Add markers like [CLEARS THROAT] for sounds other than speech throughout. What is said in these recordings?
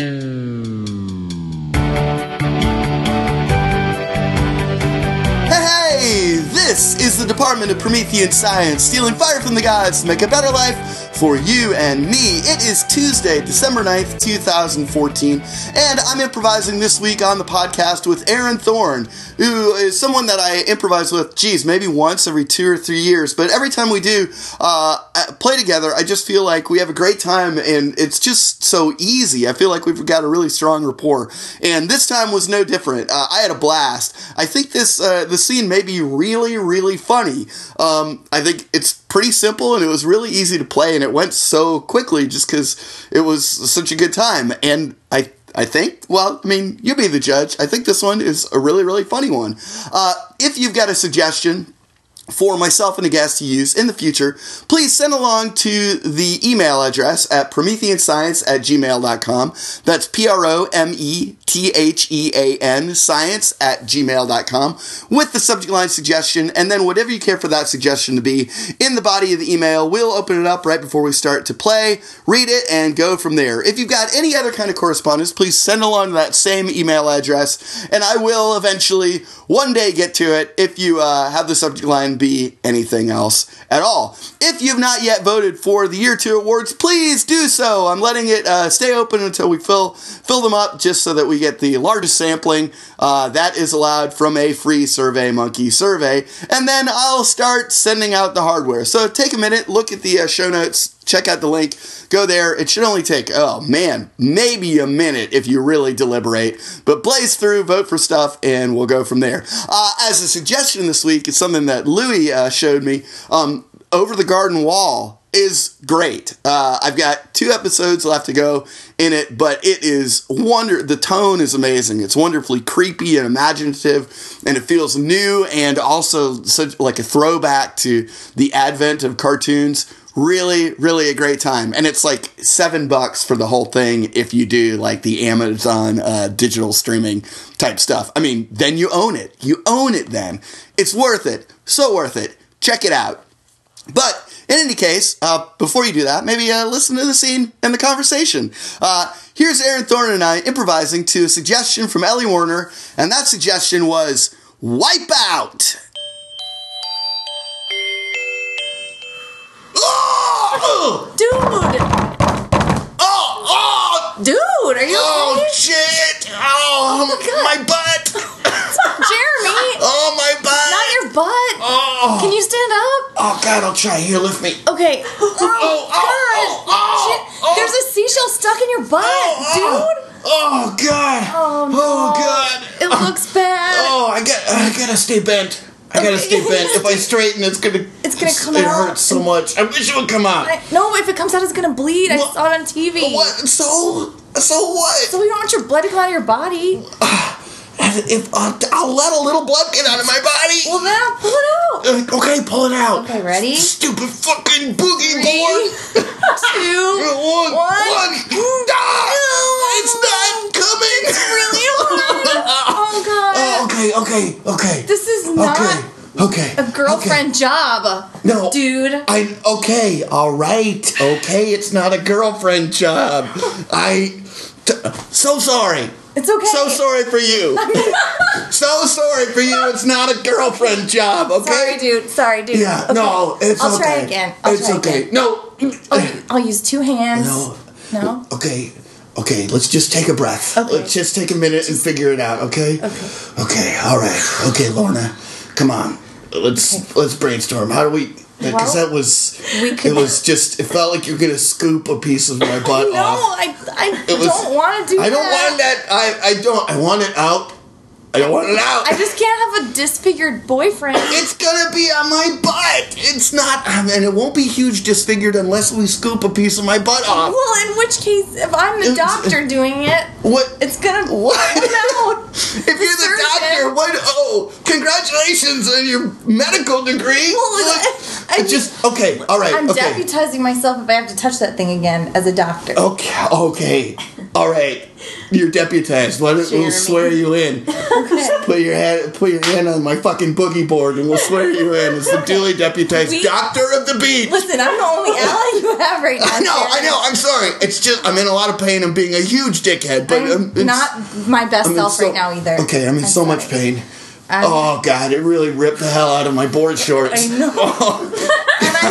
Hey, this is the Department of Promethean Science, stealing fire from the gods to make a better life for you and me. It is Tuesday, December 9th, 2014, and I'm improvising this week on the podcast with Erin Thorn, who is someone that I improvise with, geez, maybe once every two or three years, but every time we do uh, play together, I just feel like we have a great time, and it's just so easy. I feel like we've got a really strong rapport, and this time was no different. Uh, I had a blast. I think this uh, the scene may be really, really funny. Um, I think it's pretty simple and it was really easy to play and it went so quickly just because it was such a good time and i i think well i mean you be the judge. I think this one is a really really funny one. Uh, if you've got a suggestion for myself and a guest to use in the future, please send along to the email address at prometheanscience at gmail.com. That's P R O M E T H E A N science at gmail.com with the subject line suggestion. And then whatever you care for that suggestion to be in the body of the email, we'll open it up right before we start to play, read it, and go from there. If you've got any other kind of correspondence, please send along that same email address, and I will eventually one day get to it if you uh, have the subject line be anything else at all. If you've not yet voted for the Year 2 awards, please do so. I'm letting it uh, stay open until we fill, fill them up just so that we get the largest sampling uh, that is allowed from a free Survey Monkey survey. And then I'll start sending out the hardware. So take a minute, look at the uh, show notes, check out the link, go there. It should only take, oh man, maybe a minute if you really deliberate. But blaze through, vote for stuff, and we'll go from there. Uh, as a suggestion this week, it's something that Louis uh, showed me. Um, Over the Garden Wall is great. Uh, I've got two episodes left to go in it, but it is wonder. The tone is amazing. It's wonderfully creepy and imaginative, and it feels new and also such like a throwback to the advent of cartoons really really a great time. And it's like seven bucks for the whole thing if you do like the amazon uh, digital streaming type stuff. I mean then you own it. You own it then. It's worth it. So worth it. Check it out. But in any case uh, before you do that maybe uh, listen to the scene and the conversation. Uh, here's Erin Thorn and i improvising to a suggestion from Ellie Werner and that suggestion was wipe out Oh! Dude! Oh! Oh! Dude, are you Oh okay? shit! Oh, oh God. my butt! [LAUGHS] Jeremy! Oh my butt! Not your butt! Oh! Can you stand up? Oh god! I'll try. Here, lift me. Okay. [LAUGHS] Oh, oh, oh, oh, Shit. oh. There's a seashell stuck in your butt, Oh, oh. dude! Oh god! Oh, oh no. Oh god! It looks bad. Oh, I got. I gotta stay bent. I gotta stay bent. If I straighten, it's gonna. It's gonna come it out. hurts so much. I wish it would come out. I- no, if it comes out, it's gonna bleed. I saw it on TV. What? So? So what? So we don't want your blood to come out of your body? [SIGHS] if uh, I'll let a little blood get out of my body. Well, then I'll pull it out. Uh, okay, pull it out. Okay, ready? Stupid fucking boogie Three, board. [LAUGHS] two, [LAUGHS] One, one. one. Ah, it's not coming. really [LAUGHS] hard. Oh god. Oh, okay, okay, okay. This is not okay, okay. a girlfriend job. No, Dude. I okay, all right, okay. It's not a girlfriend job. I t- so sorry. It's okay. So sorry for you. [LAUGHS] so sorry for you. It's not a girlfriend job. Okay. Sorry, dude. Sorry, dude. Yeah. Okay. No, it's okay. I'll okay. try again. I'll it's try okay. Again. No. I'll, I'll use two hands. No. No? Okay. Okay, let's just take a breath. Okay. Let's just take a minute and figure it out, okay? Okay. Okay, all right. Okay, Lorna. Come on. Let's let's brainstorm. How do we because Well, that was we could- it was just it felt like you're going to scoop a piece of my butt No, off. I, I was- don't want to do that. I don't want that. I I don't. I want it out. I don't want it out. I just can't have a disfigured boyfriend. It's gonna be on my butt. It's not, and it won't be huge disfigured unless we scoop a piece of my butt off. well, in which case, if I'm the It's- doctor doing it, What? it's gonna [LAUGHS] What? come out. If you're the doctor, what? Oh, congratulations on your medical degree. Well, I just okay. All right. I'm okay. deputizing myself if I have to touch that thing again as a doctor. Okay. Okay. All right. You're deputized. Why don't we'll swear you in? [LAUGHS] Put your hand, put your hand on my fucking boogie board, and we'll swear you in as the [LAUGHS] duly deputized We- doctor of the beach. Listen, I'm the only [LAUGHS] ally you have right now. I know, I know. I'm sorry. It's just I'm in a lot of pain. I'm being a huge dickhead, but I'm um, it's- not my best I'm self so- right now either. Okay, I'm in so much pain. I'm- oh god, it really ripped the hell out of my board shorts. I know.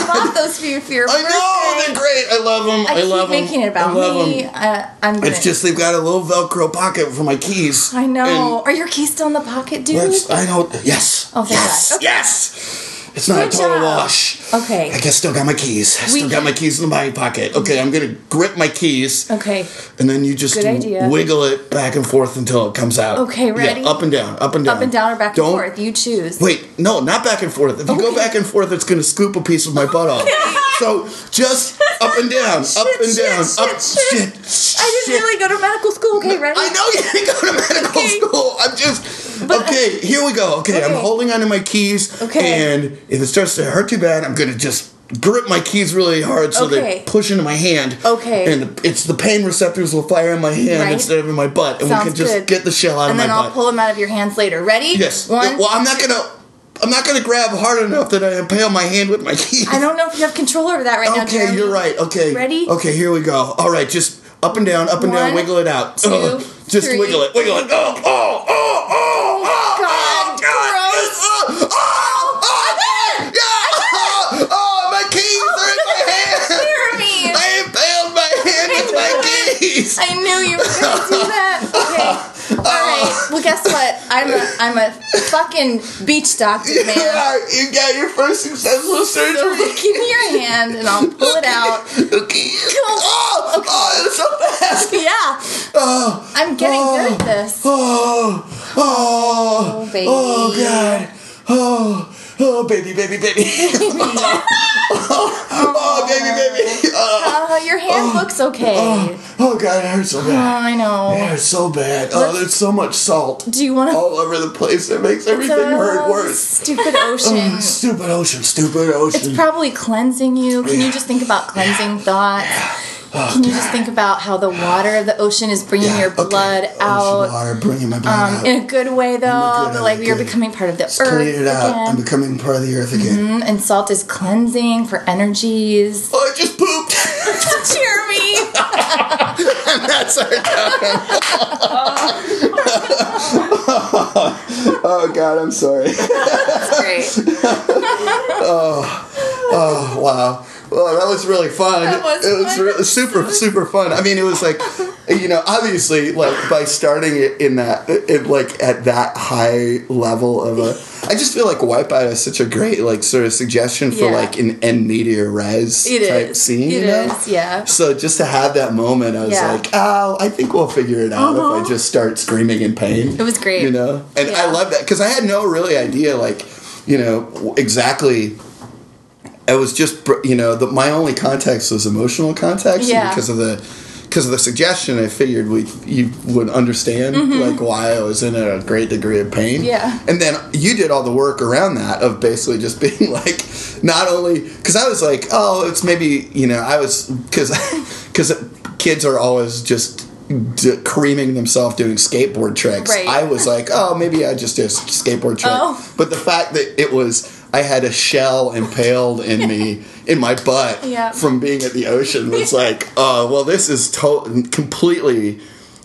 Bought those for you for your [LAUGHS] I know birthday. they're great. I love them. I, I, keep love them. making it about I love me. them. Uh, I'm gonna, It's just they've got a little Velcro pocket for my keys. I know. Are your keys still in the pocket, dude? I know. Yes. Oh, thank yes. God. Okay. Yes. It's not Good a total job. wash. Okay. I guess still got my keys. I We still got my keys in my pocket. Okay, I'm gonna grip my keys. Okay. And then you just Good idea. wiggle it back and forth until it comes out. Okay, ready? Yeah, up and down, up and down. Up and down or back Don't- and forth. You choose. Wait, no, not back and forth. If you go Okay. back and forth, it's going to scoop a piece of my butt off. So just up and down, up Shit, and down, shit, up. shit, shit, I didn't really go to medical school. Okay, ready? I know you didn't go to medical Okay. school. I'm just okay. Here we go. Okay, I'm Okay. holding onto my keys. Okay. And if it starts to hurt too bad, I'm gonna just grip my keys really hard so they push into my hand. Okay. And it's the pain receptors will fire in my hand Right. instead of in my butt, and we can just good. get the shell out and of my butt. And then I'll pull them out of your hands later. Ready? yes. One. Well, I'm not gonna. I'm not gonna grab hard enough that I impale my hand with my keys. I don't know if you have control over that right now. Okay, you're right. Okay. Ready? Okay, here we go. All right, just up and down, up and down, wiggle it out. two, Ugh. [LAUGHS] just three. wiggle it, wiggle it. Oh, oh, oh, oh, God, gross. Oh, oh, oh, yeah. Oh, my keys are in my hand. Jeremy. I impaled my hand with I knew you were gonna do that. Okay. [LAUGHS] All right. Well, guess what? I'm a I'm a fucking beach doctor, You, man. are, you got your first successful surgery. Give me your hand and I'll pull it out. [LAUGHS] Okay. Oh, oh, it's so fast. [LAUGHS] Yeah. Oh, I'm getting Oh. good at this. Oh, oh, Oh, baby. oh, God, oh, oh, baby, baby, baby, [LAUGHS] [LAUGHS] oh, baby, baby, oh, Uh, your hand looks okay. oh, oh, God, it hurts so Oh, bad. I know. It hurts so bad. Oh, there's so much salt Do you want to? all over the place. It makes everything hurt worse. Stupid [LAUGHS] Oh, ocean. stupid ocean, stupid ocean. It's probably cleansing you. Can you just think about cleansing thoughts? Can you just think about how the water of the ocean is bringing Yeah, your okay. blood Ocean out? water, bringing my blood Um, out. in a good way, though. good, like in a you're becoming part of the earth clean it out. I'm becoming part of the earth again. Mm, And salt is cleansing for energies. Oh, I just pooped. [LAUGHS] Jeremy. [LAUGHS] That's our [LAUGHS] Oh God, I'm sorry. That's great. Oh wow. Well, that was really fun. That was it was fun. really, super, super fun. I mean, it was like, [LAUGHS] you know, obviously, like by starting it in that, in like at that high level of a, I just feel like Wipeout is such a great like sort of suggestion for Yeah. like an in media res It type is. scene. It you know? is, yeah. So just to have that moment, I was Yeah. like, oh, I think we'll figure it out Uh-huh. if I just start screaming in pain. It was great. You know, and I Yeah. love that because I had no really idea, like, you know, exactly. I was just, you know, the, my only context was emotional context Yeah. because of the because of the suggestion. I figured we you would understand like why I was in a great degree of pain. Mm-hmm. Yeah. and then you did all the work around that of basically just [LAUGHS] being like, not only because I was like, oh, it's maybe you know I was because because [LAUGHS] kids are always just. D- creaming themselves doing skateboard tricks. Right. I was like, oh, maybe I just did a skateboard trick. Oh. But the fact that it was, I had a shell impaled in me, [LAUGHS] in my butt Yeah. from being at the ocean was like, oh, [LAUGHS] well, this is to- completely.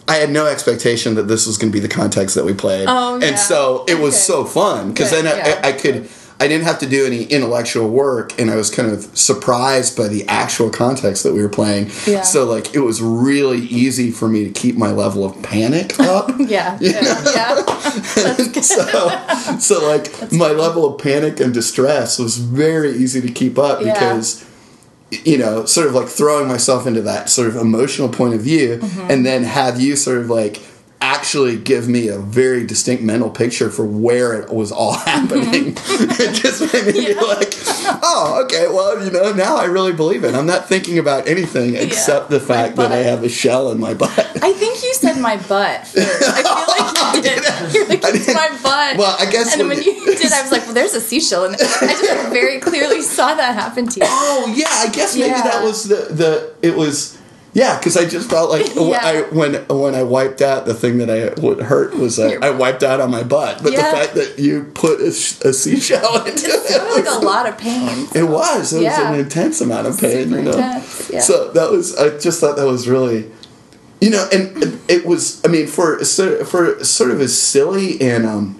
I had no expectation that this was going to be the context that we played. Oh, yeah. And so it was Okay. so fun because then I. I, I could. I didn't have to do any intellectual work, and I was kind of surprised by the actual context that we were playing. Yeah. So, like, it was really easy for me to keep my level of panic [LAUGHS] up. Yeah. [LAUGHS] Yeah. yeah. [LAUGHS] so, so like my level of panic and distress was very easy to keep up Yeah. because you know sort of like throwing myself into that sort of emotional point of view Mm-hmm. and then have you sort of like actually give me a very distinct mental picture for where it was all [LAUGHS] happening mm-hmm. [LAUGHS] it just made me be like oh okay well you know now i really believe it i'm not thinking about anything except the fact that i have a shell in my butt I think you said my butt [LAUGHS] first. I feel like you did. You're like, it's my butt. well, I guess And when when you- you did, I was like, well, there's a seashell. And I just very clearly saw that happen to you. Oh yeah, I guess maybe Yeah. that was the the it was Yeah, because I just felt like [LAUGHS] Yeah. I, when when I wiped out the thing that I would hurt was I, I wiped out on my butt, but Yeah. the fact that you put a, a seashell [LAUGHS] into It's it, sort of like a lot of pain. it was it was an intense amount of pain, Super you know. yeah. So that was I just thought that was really, you know, and it was I mean for sort- for sort of as silly and um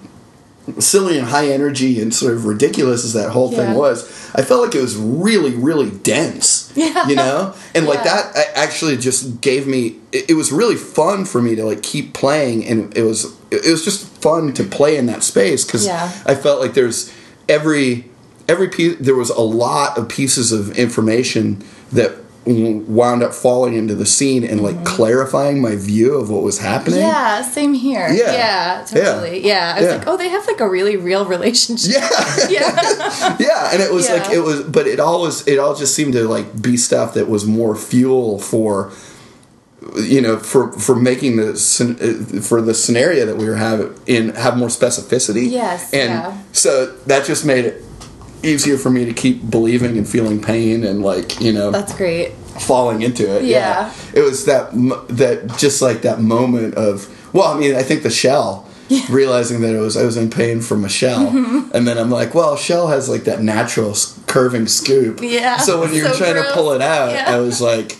silly and high energy and sort of ridiculous as that whole thing was, I felt like it was really, really dense. Yeah. You know? [LAUGHS] And like that uh, actually just gave me it, it was really fun for me to like keep playing and it was it was just fun to play in that space because Yeah. I felt like there's every every piece there was a lot of pieces of information that wound up falling into the scene and like clarifying my view of what was happening. Mm-hmm. Yeah, same here. Yeah. Yeah, Yeah. totally. Yeah. I was Yeah. like, oh, they have like a really real relationship. Yeah. [LAUGHS] Yeah. [LAUGHS] yeah and it was Yeah. like it was but it all was it all just seemed to like be stuff that was more fuel for you know for for making the uh, for the scenario that we were having in have more specificity Yes, and yeah. so that just made it easier for me to keep believing and feeling pain and like you know That's great. falling into it. Yeah. it was that that just like that moment of well, I mean, I think the shell. Realizing that it was I was in pain from a shell, Mm-hmm. and then I'm like, well, shell has like that natural curving scoop. Yeah, So when you're so trying gross. to pull it out, Yeah. I was like,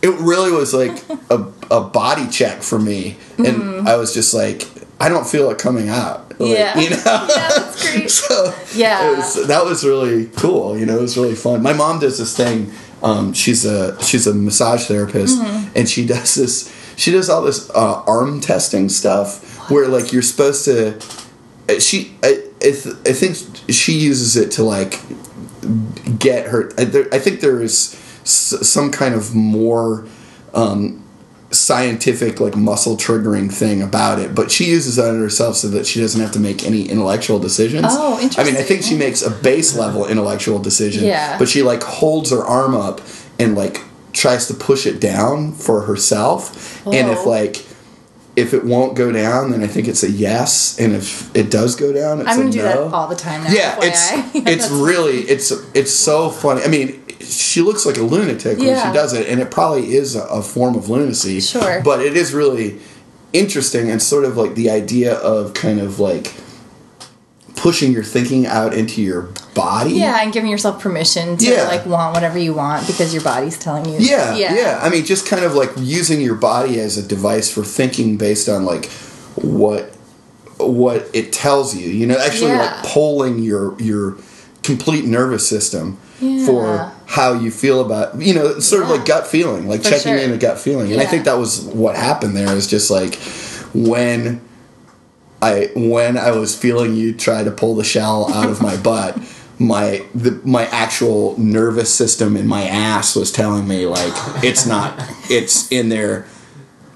it really was like [LAUGHS] a, a body check for me, and I was just like, I don't feel it coming out. [LAUGHS] Like. Yeah. you know. [LAUGHS] Yeah, that's [LAUGHS] great. so Yeah. it was, that was really cool. You know, it was really fun. My mom does this thing. Um, she's a she's a massage therapist, Mm-hmm. and she does this. She does all this uh, arm testing stuff where like you're supposed to. uh, She I I, th- I think she uses it to like get her. I, there, I think there is s- some kind of more. Um, scientific like muscle triggering thing about it but she uses that on herself so that she doesn't have to make any intellectual decisions Oh, interesting i mean i think she makes a base level intellectual decision Yeah. but she like holds her arm up and like tries to push it down for herself and if like if it won't go down then i think it's a yes and if it does go down it's I'm a gonna do that no. all the time now. yeah FYI. it's [LAUGHS] it's really it's it's so funny i mean she looks like a lunatic when she does it and it probably is a, a form of lunacy Sure. but it is really interesting and sort of like the idea of kind of like pushing your thinking out into your body Yeah, and giving yourself permission to Yeah. like want whatever you want because your body's telling you. Yeah, yeah, I mean, just kind of like using your body as a device for thinking based on like what what it tells you. You know, actually Yeah. like polling your your complete nervous system Yeah. for how you feel about you know sort of Yeah. like gut feeling like For checking sure. in a gut feeling and i think that was what happened there is just like when I when I was feeling you try to pull the shell out of my [LAUGHS] butt, my the my actual nervous system in my ass was telling me like it's not [LAUGHS] it's in there.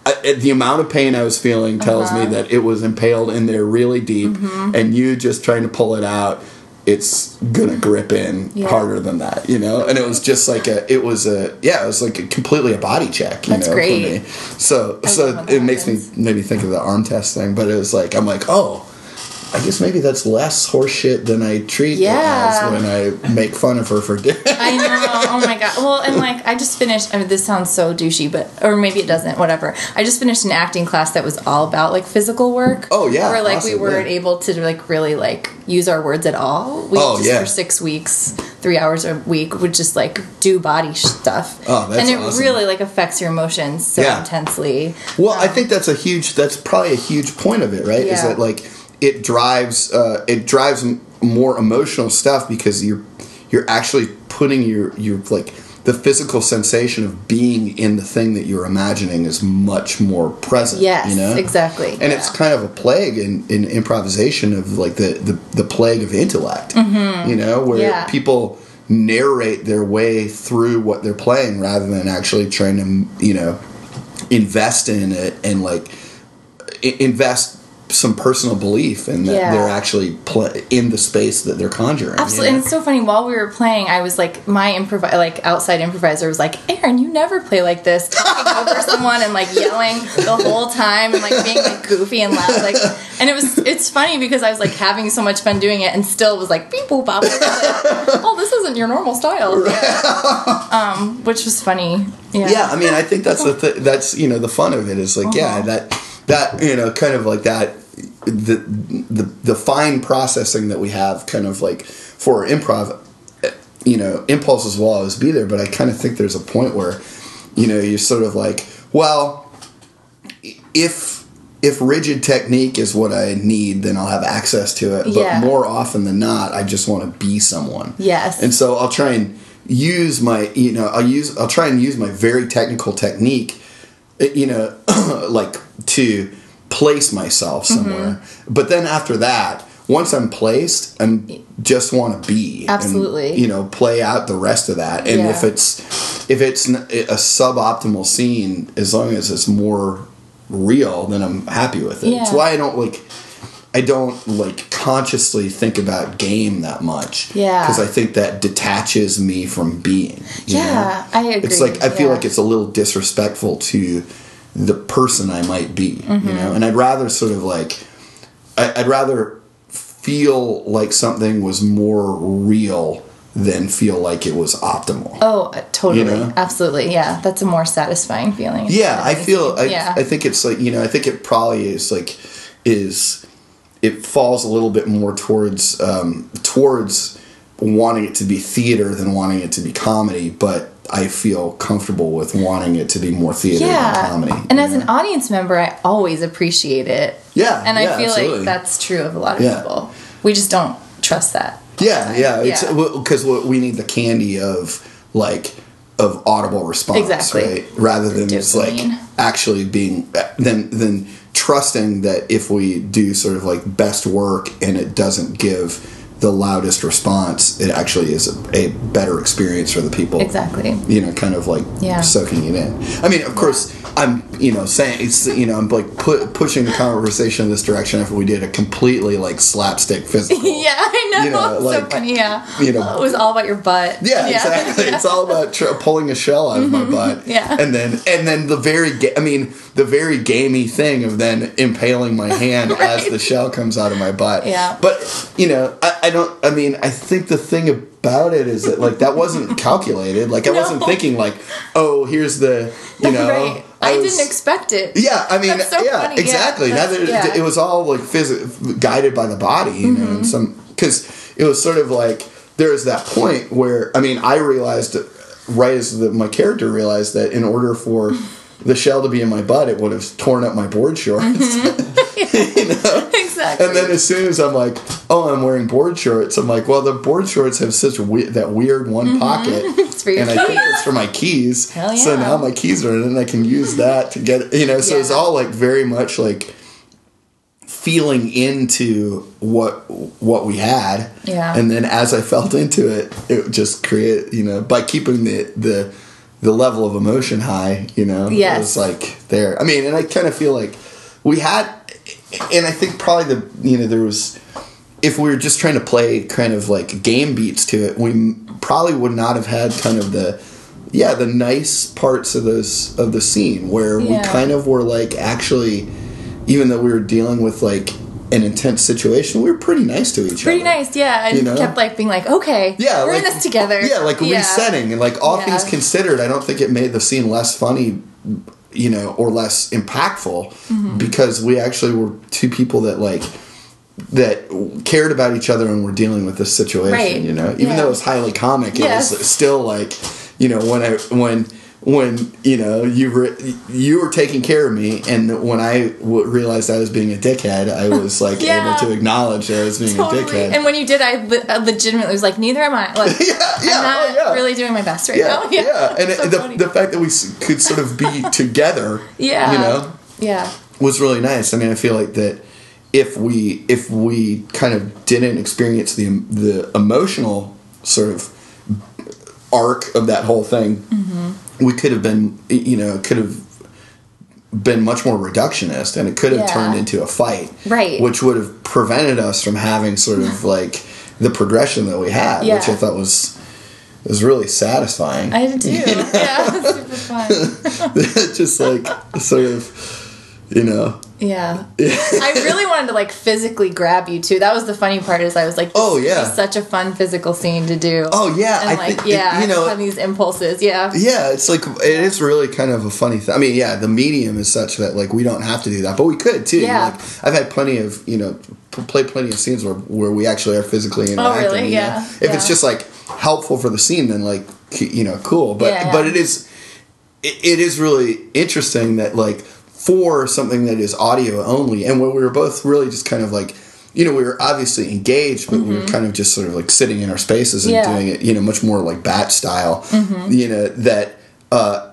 I, the amount of pain I was feeling tells me uh-huh. that it was impaled in there really deep, mm-hmm. and you just trying to pull it out, it's gonna grip in Yeah. harder than that, you know. And it was just like a, it was a, yeah, it was like a, completely a body check, you That's know, great. for me. So, I so it makes me me think of the arm test thing, but it was like I'm like, oh, I guess maybe that's less horseshit than I treat Yeah. it as when I make fun of her for doing. [LAUGHS] I know. Oh my god. Well, and like I just finished. I mean, this sounds so douchey, but or maybe it doesn't. Whatever. I just finished an acting class that was all about like physical work. Oh, yeah, Where like we weren't yeah. able to like really like use our words at all. We Oh, just yeah. for six weeks, three hours a week would just like do body stuff. Oh, that's and it awesome. really like affects your emotions so Yeah. intensely. Well, I um, think that's a huge. That's probably a huge point of it, right? Is that like it drives uh, it drives more emotional stuff because you're you're actually putting your your like the physical sensation of being in the thing that you're imagining is much more present. Yes, you know exactly. and it's kind of a plague in, in improvisation of like the, the, the plague of intellect you know where Mm-hmm. Yeah. people narrate their way through what they're playing rather than actually trying to you know invest in it and like invest some personal belief in that Yeah. they're actually pl- in the space that they're conjuring. you Absolutely, know? and it's so funny. While we were playing, I was like, my improv, like outside improviser was like, "Erin, you never play like this, talking over someone and like yelling the whole time and like being like goofy and loud." Like, and it was it's funny because I was like having so much fun doing it, and still was like beep boop bop. Like, oh, this isn't your normal style. Yeah. [LAUGHS] Um, which was funny. Yeah. yeah i mean i think that's the th- that's you know the fun of it is like yeah Uh-huh. that that you know kind of like that the the the fine processing that we have kind of like for improv you know impulses will always be there but i kind of think there's a point where you know you're sort of like well if if rigid technique is what i need then i'll have access to it but Yeah. more often than not i just want to be someone Yes. and so I'll try and use my, you know, I'll use, I'll try and use my very technical technique, you know, [CLEARS THROAT] like to place myself Mm-hmm. somewhere. But then after that, once I'm placed, I'm just want to be, and, Absolutely. you know, play out the rest of that. And Yeah. if it's, if it's a suboptimal scene, as long as it's more real, then I'm happy with it. It's why I don't like. I don't like consciously think about game that much. Yeah. Because I think that detaches me from being. Yeah, know? I agree. It's like I feel like it's a little disrespectful to the person I might be. Mm-hmm. You know, and I'd rather sort of like I, I'd rather feel like something was more real than feel like it was optimal. Oh, uh, totally. You know? Absolutely. Yeah. That's a more satisfying feeling. Yeah, I feel. I, Yeah. I think it's like you know. I think it probably is like is it falls a little bit more towards um, towards wanting it to be theater than wanting it to be comedy, but I feel comfortable with wanting it to be more theater yeah. than comedy. And as know? an audience member, I always appreciate it. Yeah, And I feel absolutely. like that's true of a lot of Yeah. people. We just don't trust that. yeah, yeah, it's Yeah. because we need the candy of like of audible response, Exactly. right? Rather than just like actually being than than trusting that if we do sort of like best work and it doesn't give the loudest response, it actually is a, a better experience for the people. Exactly. You know, kind of like Yeah. soaking it in. I mean, of course, I'm you know saying it's you know I'm like pu- pushing the conversation in this direction after we did a completely like slapstick physical. [LAUGHS] Yeah, I know. You know, like, so funny. Yeah. you know- it was all about your butt. Yeah, exactly. It's all about tr- pulling a shell out of my butt. Mm-hmm. Yeah. and then and then the very ga- I mean the very gamey thing of then impaling my hand [LAUGHS] as the shell comes out of my butt. Yeah. but you know I, I don't. I mean I think the thing about it is that like that wasn't calculated. Like I [LAUGHS] wasn't thinking like oh here's the you know right. I, was- didn't expect it. yeah, I mean, so yeah, funny. Yeah, exactly. that's- Neither, yeah. It was all like phys- guided by the body, you know, Mm-hmm. and some because it was sort of like there was that point where I mean, I realized right as the, my character realized that in order for [LAUGHS] the shell to be in my butt, it would have torn up my board shorts. [LAUGHS] [LAUGHS] exactly. And then as soon as I'm like, oh, I'm wearing board shorts, I'm like, well, the board shorts have such we- that weird one pocket, Mm-hmm. [LAUGHS] It's for your and I think it's for my keys. Hell So now my keys are in, and I can use that to get, you know. So it's all like very much like feeling into what what we had, Yeah. And then as I felt into it, it just create, you know, by keeping the the the level of emotion high, you know, Yes. it was like there. I mean, and I kind of feel like we had, and I think probably the you know there was if we were just trying to play kind of like game beats to it, we probably would not have had kind of the yeah the nice parts of those of the scene where we kind of were like actually even though we were dealing with like an intense situation, we were pretty nice to each Pretty other. Pretty nice, yeah. And You know? kept like being like, okay, Yeah, we're like, in this together. Yeah, like resetting and like all Yeah. things considered, I don't think it made the scene less funny, you know, or less impactful Mm-hmm. because we actually were two people that like that cared about each other and were dealing with this situation. Right. You know, even Yeah. though it was highly comic, Yes. it was still like, you know, when I when when you know you were you were taking care of me, and when I w- realized I was being a dickhead, I was like [LAUGHS] Yeah. able to acknowledge that I was being a dickhead. And when you did, I le- I legitimately was like, neither am I. Like, [LAUGHS] yeah, yeah, I'm not oh, yeah. really doing my best right yeah, now. [LAUGHS] yeah, yeah. and So it, the, the fact that we could sort of be together, Yeah. you know, yeah. was really nice. I mean, I feel like that if we if we kind of didn't experience the the emotional sort of arc of that whole thing, Mm-hmm. We could have been, you know, could have been much more reductionist and it could have Yeah. turned into a fight Right. which would have prevented us from having sort of [LAUGHS] like the progression that we had which i thought was was really satisfying I did too. [LAUGHS] Yeah, it was super fun. [LAUGHS] just like sort of you know Yeah. [LAUGHS] I really wanted to like physically grab you too. That was the funny part is I was like, Oh, yeah. such a fun physical scene to do. Oh, yeah, And I like, think- yeah, you know- these impulses. Yeah. yeah it's like it is really kind of a funny thing i mean yeah the medium is such that like we don't have to do that but we could too Yeah. like i've had plenty of you know p- played plenty of scenes where, where we actually are physically interacting Oh, really? know? Yeah. if it's just like helpful for the scene then like you know cool but Yeah, yeah. but it is it, it is really interesting that like for something that is audio only and where we were both really just kind of like you know we were obviously engaged but we were kind of just sort of like sitting in our spaces and Mm-hmm. Yeah. doing it you know much more like bat style Mm-hmm. you know that uh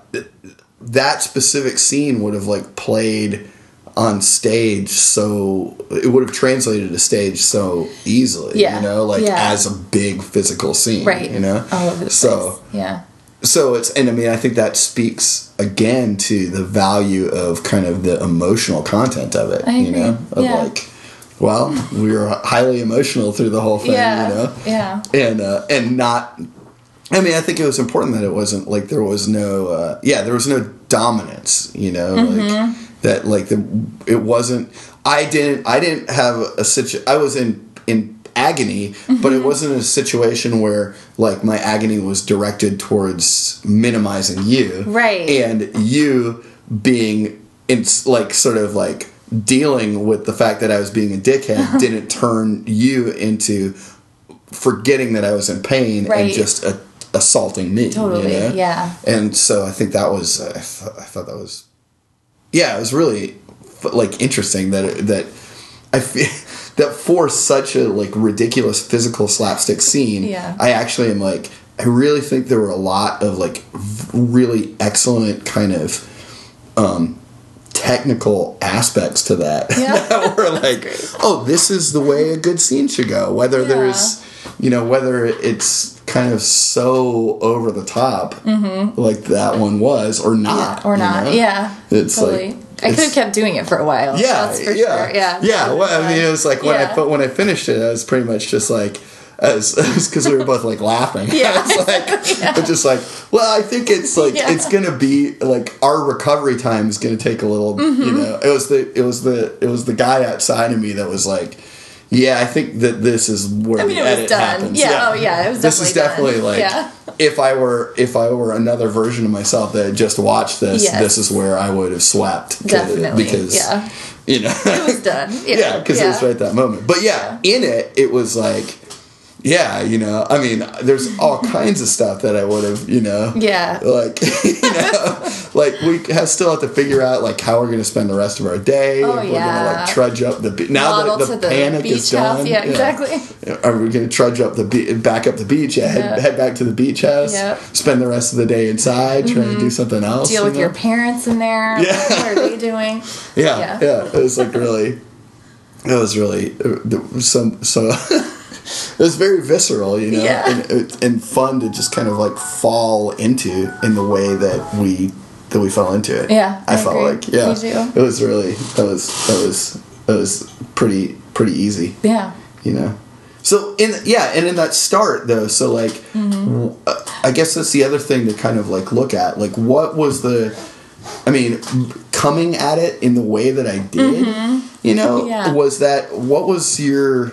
that specific scene would have like played on stage so it would have translated to stage so easily Yeah. you know like Yeah. as a big physical scene Right. you know All over the so place. Yeah. So it's and i mean i think that speaks again to the value of kind of the emotional content of it I you know of Yeah. like well we were highly emotional through the whole thing Yeah. you know Yeah. and uh and not i mean i think it was important that it wasn't like there was no uh yeah there was no dominance you know Mm-hmm. like that like the it wasn't i didn't i didn't have a situ i was in in agony but Mm-hmm. it wasn't a situation where like my agony was directed towards minimizing you Right. and you being in like sort of like dealing with the fact that i was being a dickhead didn't turn you into forgetting that I was in pain and just a, assaulting me. you Totally, know? yeah. And so I think that was I, th- I thought that was yeah, it was really like interesting that it, that I feel [LAUGHS] that for such a like ridiculous physical slapstick scene, Yeah. I actually am like I really think there were a lot of like really excellent kind of um technical aspects to that Yeah. [LAUGHS] that were like oh this is the way a good scene should go whether Yeah. there's you know whether it's kind of so over the top like that one was or not Mm-hmm. or not. know? Yeah. It's totally. like- I could have kept doing it for a while. yeah yeah sure. Yeah. yeah well, i mean it was like when i Yeah. put when i finished it i was pretty much just like as [LAUGHS] because we were both like laughing [LAUGHS] Yeah. it's like [LAUGHS] but just like well i think it's like Yeah. it's gonna be like our recovery time is gonna take a little Mm-hmm. you know it was the it was the it was the guy outside of me that was like yeah, I think that this is where I mean, the it was done. happens. Yeah, oh, yeah, it was This is definitely done. like Yeah. if I were if I were another version of myself that had just watched this, Yes. this is where I would have swept. Definitely, because yeah. you know It was done. [LAUGHS] Yeah. yeah, because it was Yeah. right that moment. But yeah, in it, it was like, yeah, you know, I mean, there's all [LAUGHS] kinds of stuff that I would have, you know, Yeah. like, [LAUGHS] you know, [LAUGHS] like we have still have to figure out like how we're going to spend the rest of our day. Oh, if we're going to yeah. like trudge up the be- now that the, the panic beach is house. done. Yeah, exactly. Are we going to trudge up the be- back up the beach? Yeah, head, Yeah. head back to the beach house. Yep. Mm-hmm. Spend the rest of the day inside trying to do something else. Deal you with know? your parents in there. Yeah. What are they doing? Yeah, Yeah. yeah, It was like really, it was really uh, some so. It was very visceral, you know, Yeah. and, and fun to just kind of like fall into in the way that we that we fell into it. Yeah, I, I felt agree. like yeah, it was really that was that was that was pretty pretty easy Yeah. you know so in yeah and in that start though so like Mm-hmm. uh, i guess that's the other thing to kind of like look at like what was the i mean coming at it in the way that i did you know Mm-hmm. Yeah. was that what was your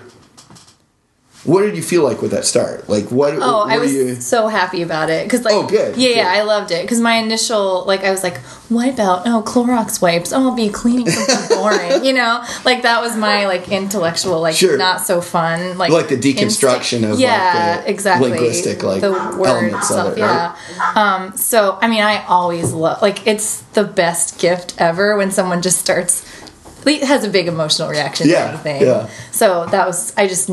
what did you feel like with that start like what Oh, what I was you so happy about it because, like, Oh, good, yeah, yeah. I loved it because my initial, like, I was like, wipe out, oh, Clorox wipes, oh, I'll be cleaning something [LAUGHS] boring, you know, like that was my like intellectual, like, Sure. not so fun, like, Like the deconstruction of, like, yeah, the exactly, linguistic, like, the word elements of it, right? yeah. Um, so I mean, I always love, like, it's the best gift ever when someone just starts. It has a big emotional reaction Yeah, to anything. yeah. So that was I just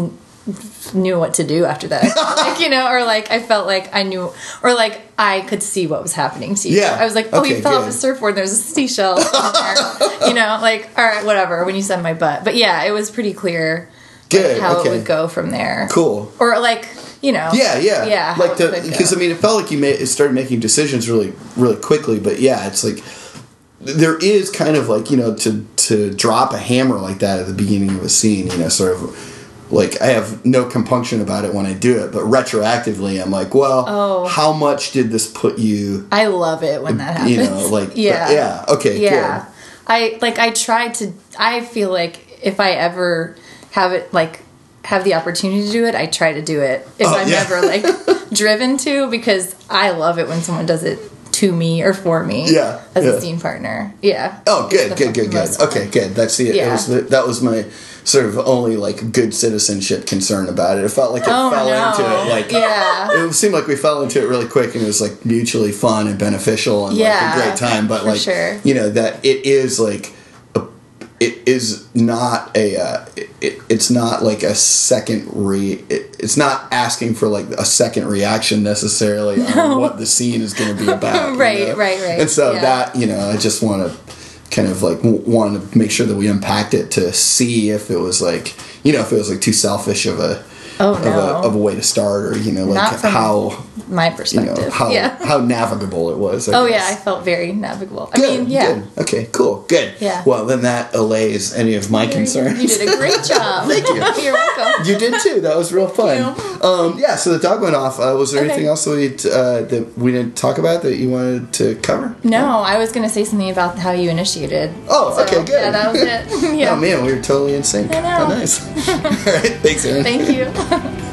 knew what to do after that. [LAUGHS] like, you know, or like I felt like I knew, or like I could see what was happening to you. Yeah. I was like, oh, Okay, you fell off good. a surfboard. and There's a seashell. there. [LAUGHS] you know, like all right, whatever. When you said my butt, but yeah, it was pretty clear like, how okay. it would go from there. cool Or like you know, Yeah, yeah, yeah. Like the because I mean, it felt like you made it started making decisions really, really quickly. But yeah, it's like there is kind of like you know to to drop a hammer like that at the beginning of a scene you know sort of like I have no compunction about it when I do it, but retroactively I'm like, well, Oh. how much did this put you? I love it when that happens. You know, like [LAUGHS] yeah, yeah, okay, yeah. I like I try to. I feel like if I ever have it like have the opportunity to do it, I try to do it. If Oh, I'm yeah. ever like [LAUGHS] driven to, because I love it when someone does it to me or for me. Yeah, as yeah. a scene partner. Yeah. Oh, good, good, good, good. Okay, good. That's the, it Yeah. was the that was my sort of only like good citizenship concern about it. It felt like it Oh fell no. into it like yeah. it seemed like we fell into it really quick and it was like mutually fun and beneficial and Yeah, like a great time but like sure. you know that it is like it is not a uh, it, it's not like a second re it, it's not asking for like a second reaction necessarily on what the scene is going to be [LAUGHS] about you Right, know? right, right. and so Yeah. that you know i just want to kind of like want to make sure that we unpacked it to see if it was like you know if it was like too selfish of a Oh, of, no. a, of a way to start or you know like how My you perspective. know how yeah. how navigable it was. I Oh guess. yeah, I felt very navigable. I Good, mean, yeah. good. Okay, cool, good. Yeah. Well, then that allays any of my concerns. You did a great [LAUGHS] job. Thank you. [LAUGHS] You're welcome. You did too. That was real fun. Um, yeah. So the dog went off. Uh, was there Okay. anything else that we uh, that we didn't talk about that you wanted to cover? No, I was gonna say something about how you initiated. Oh, So, okay, good. Yeah, that was it. [LAUGHS] yeah. Oh man, we were totally in sync. I know. How nice. All right. Thanks, Erin. Thank you.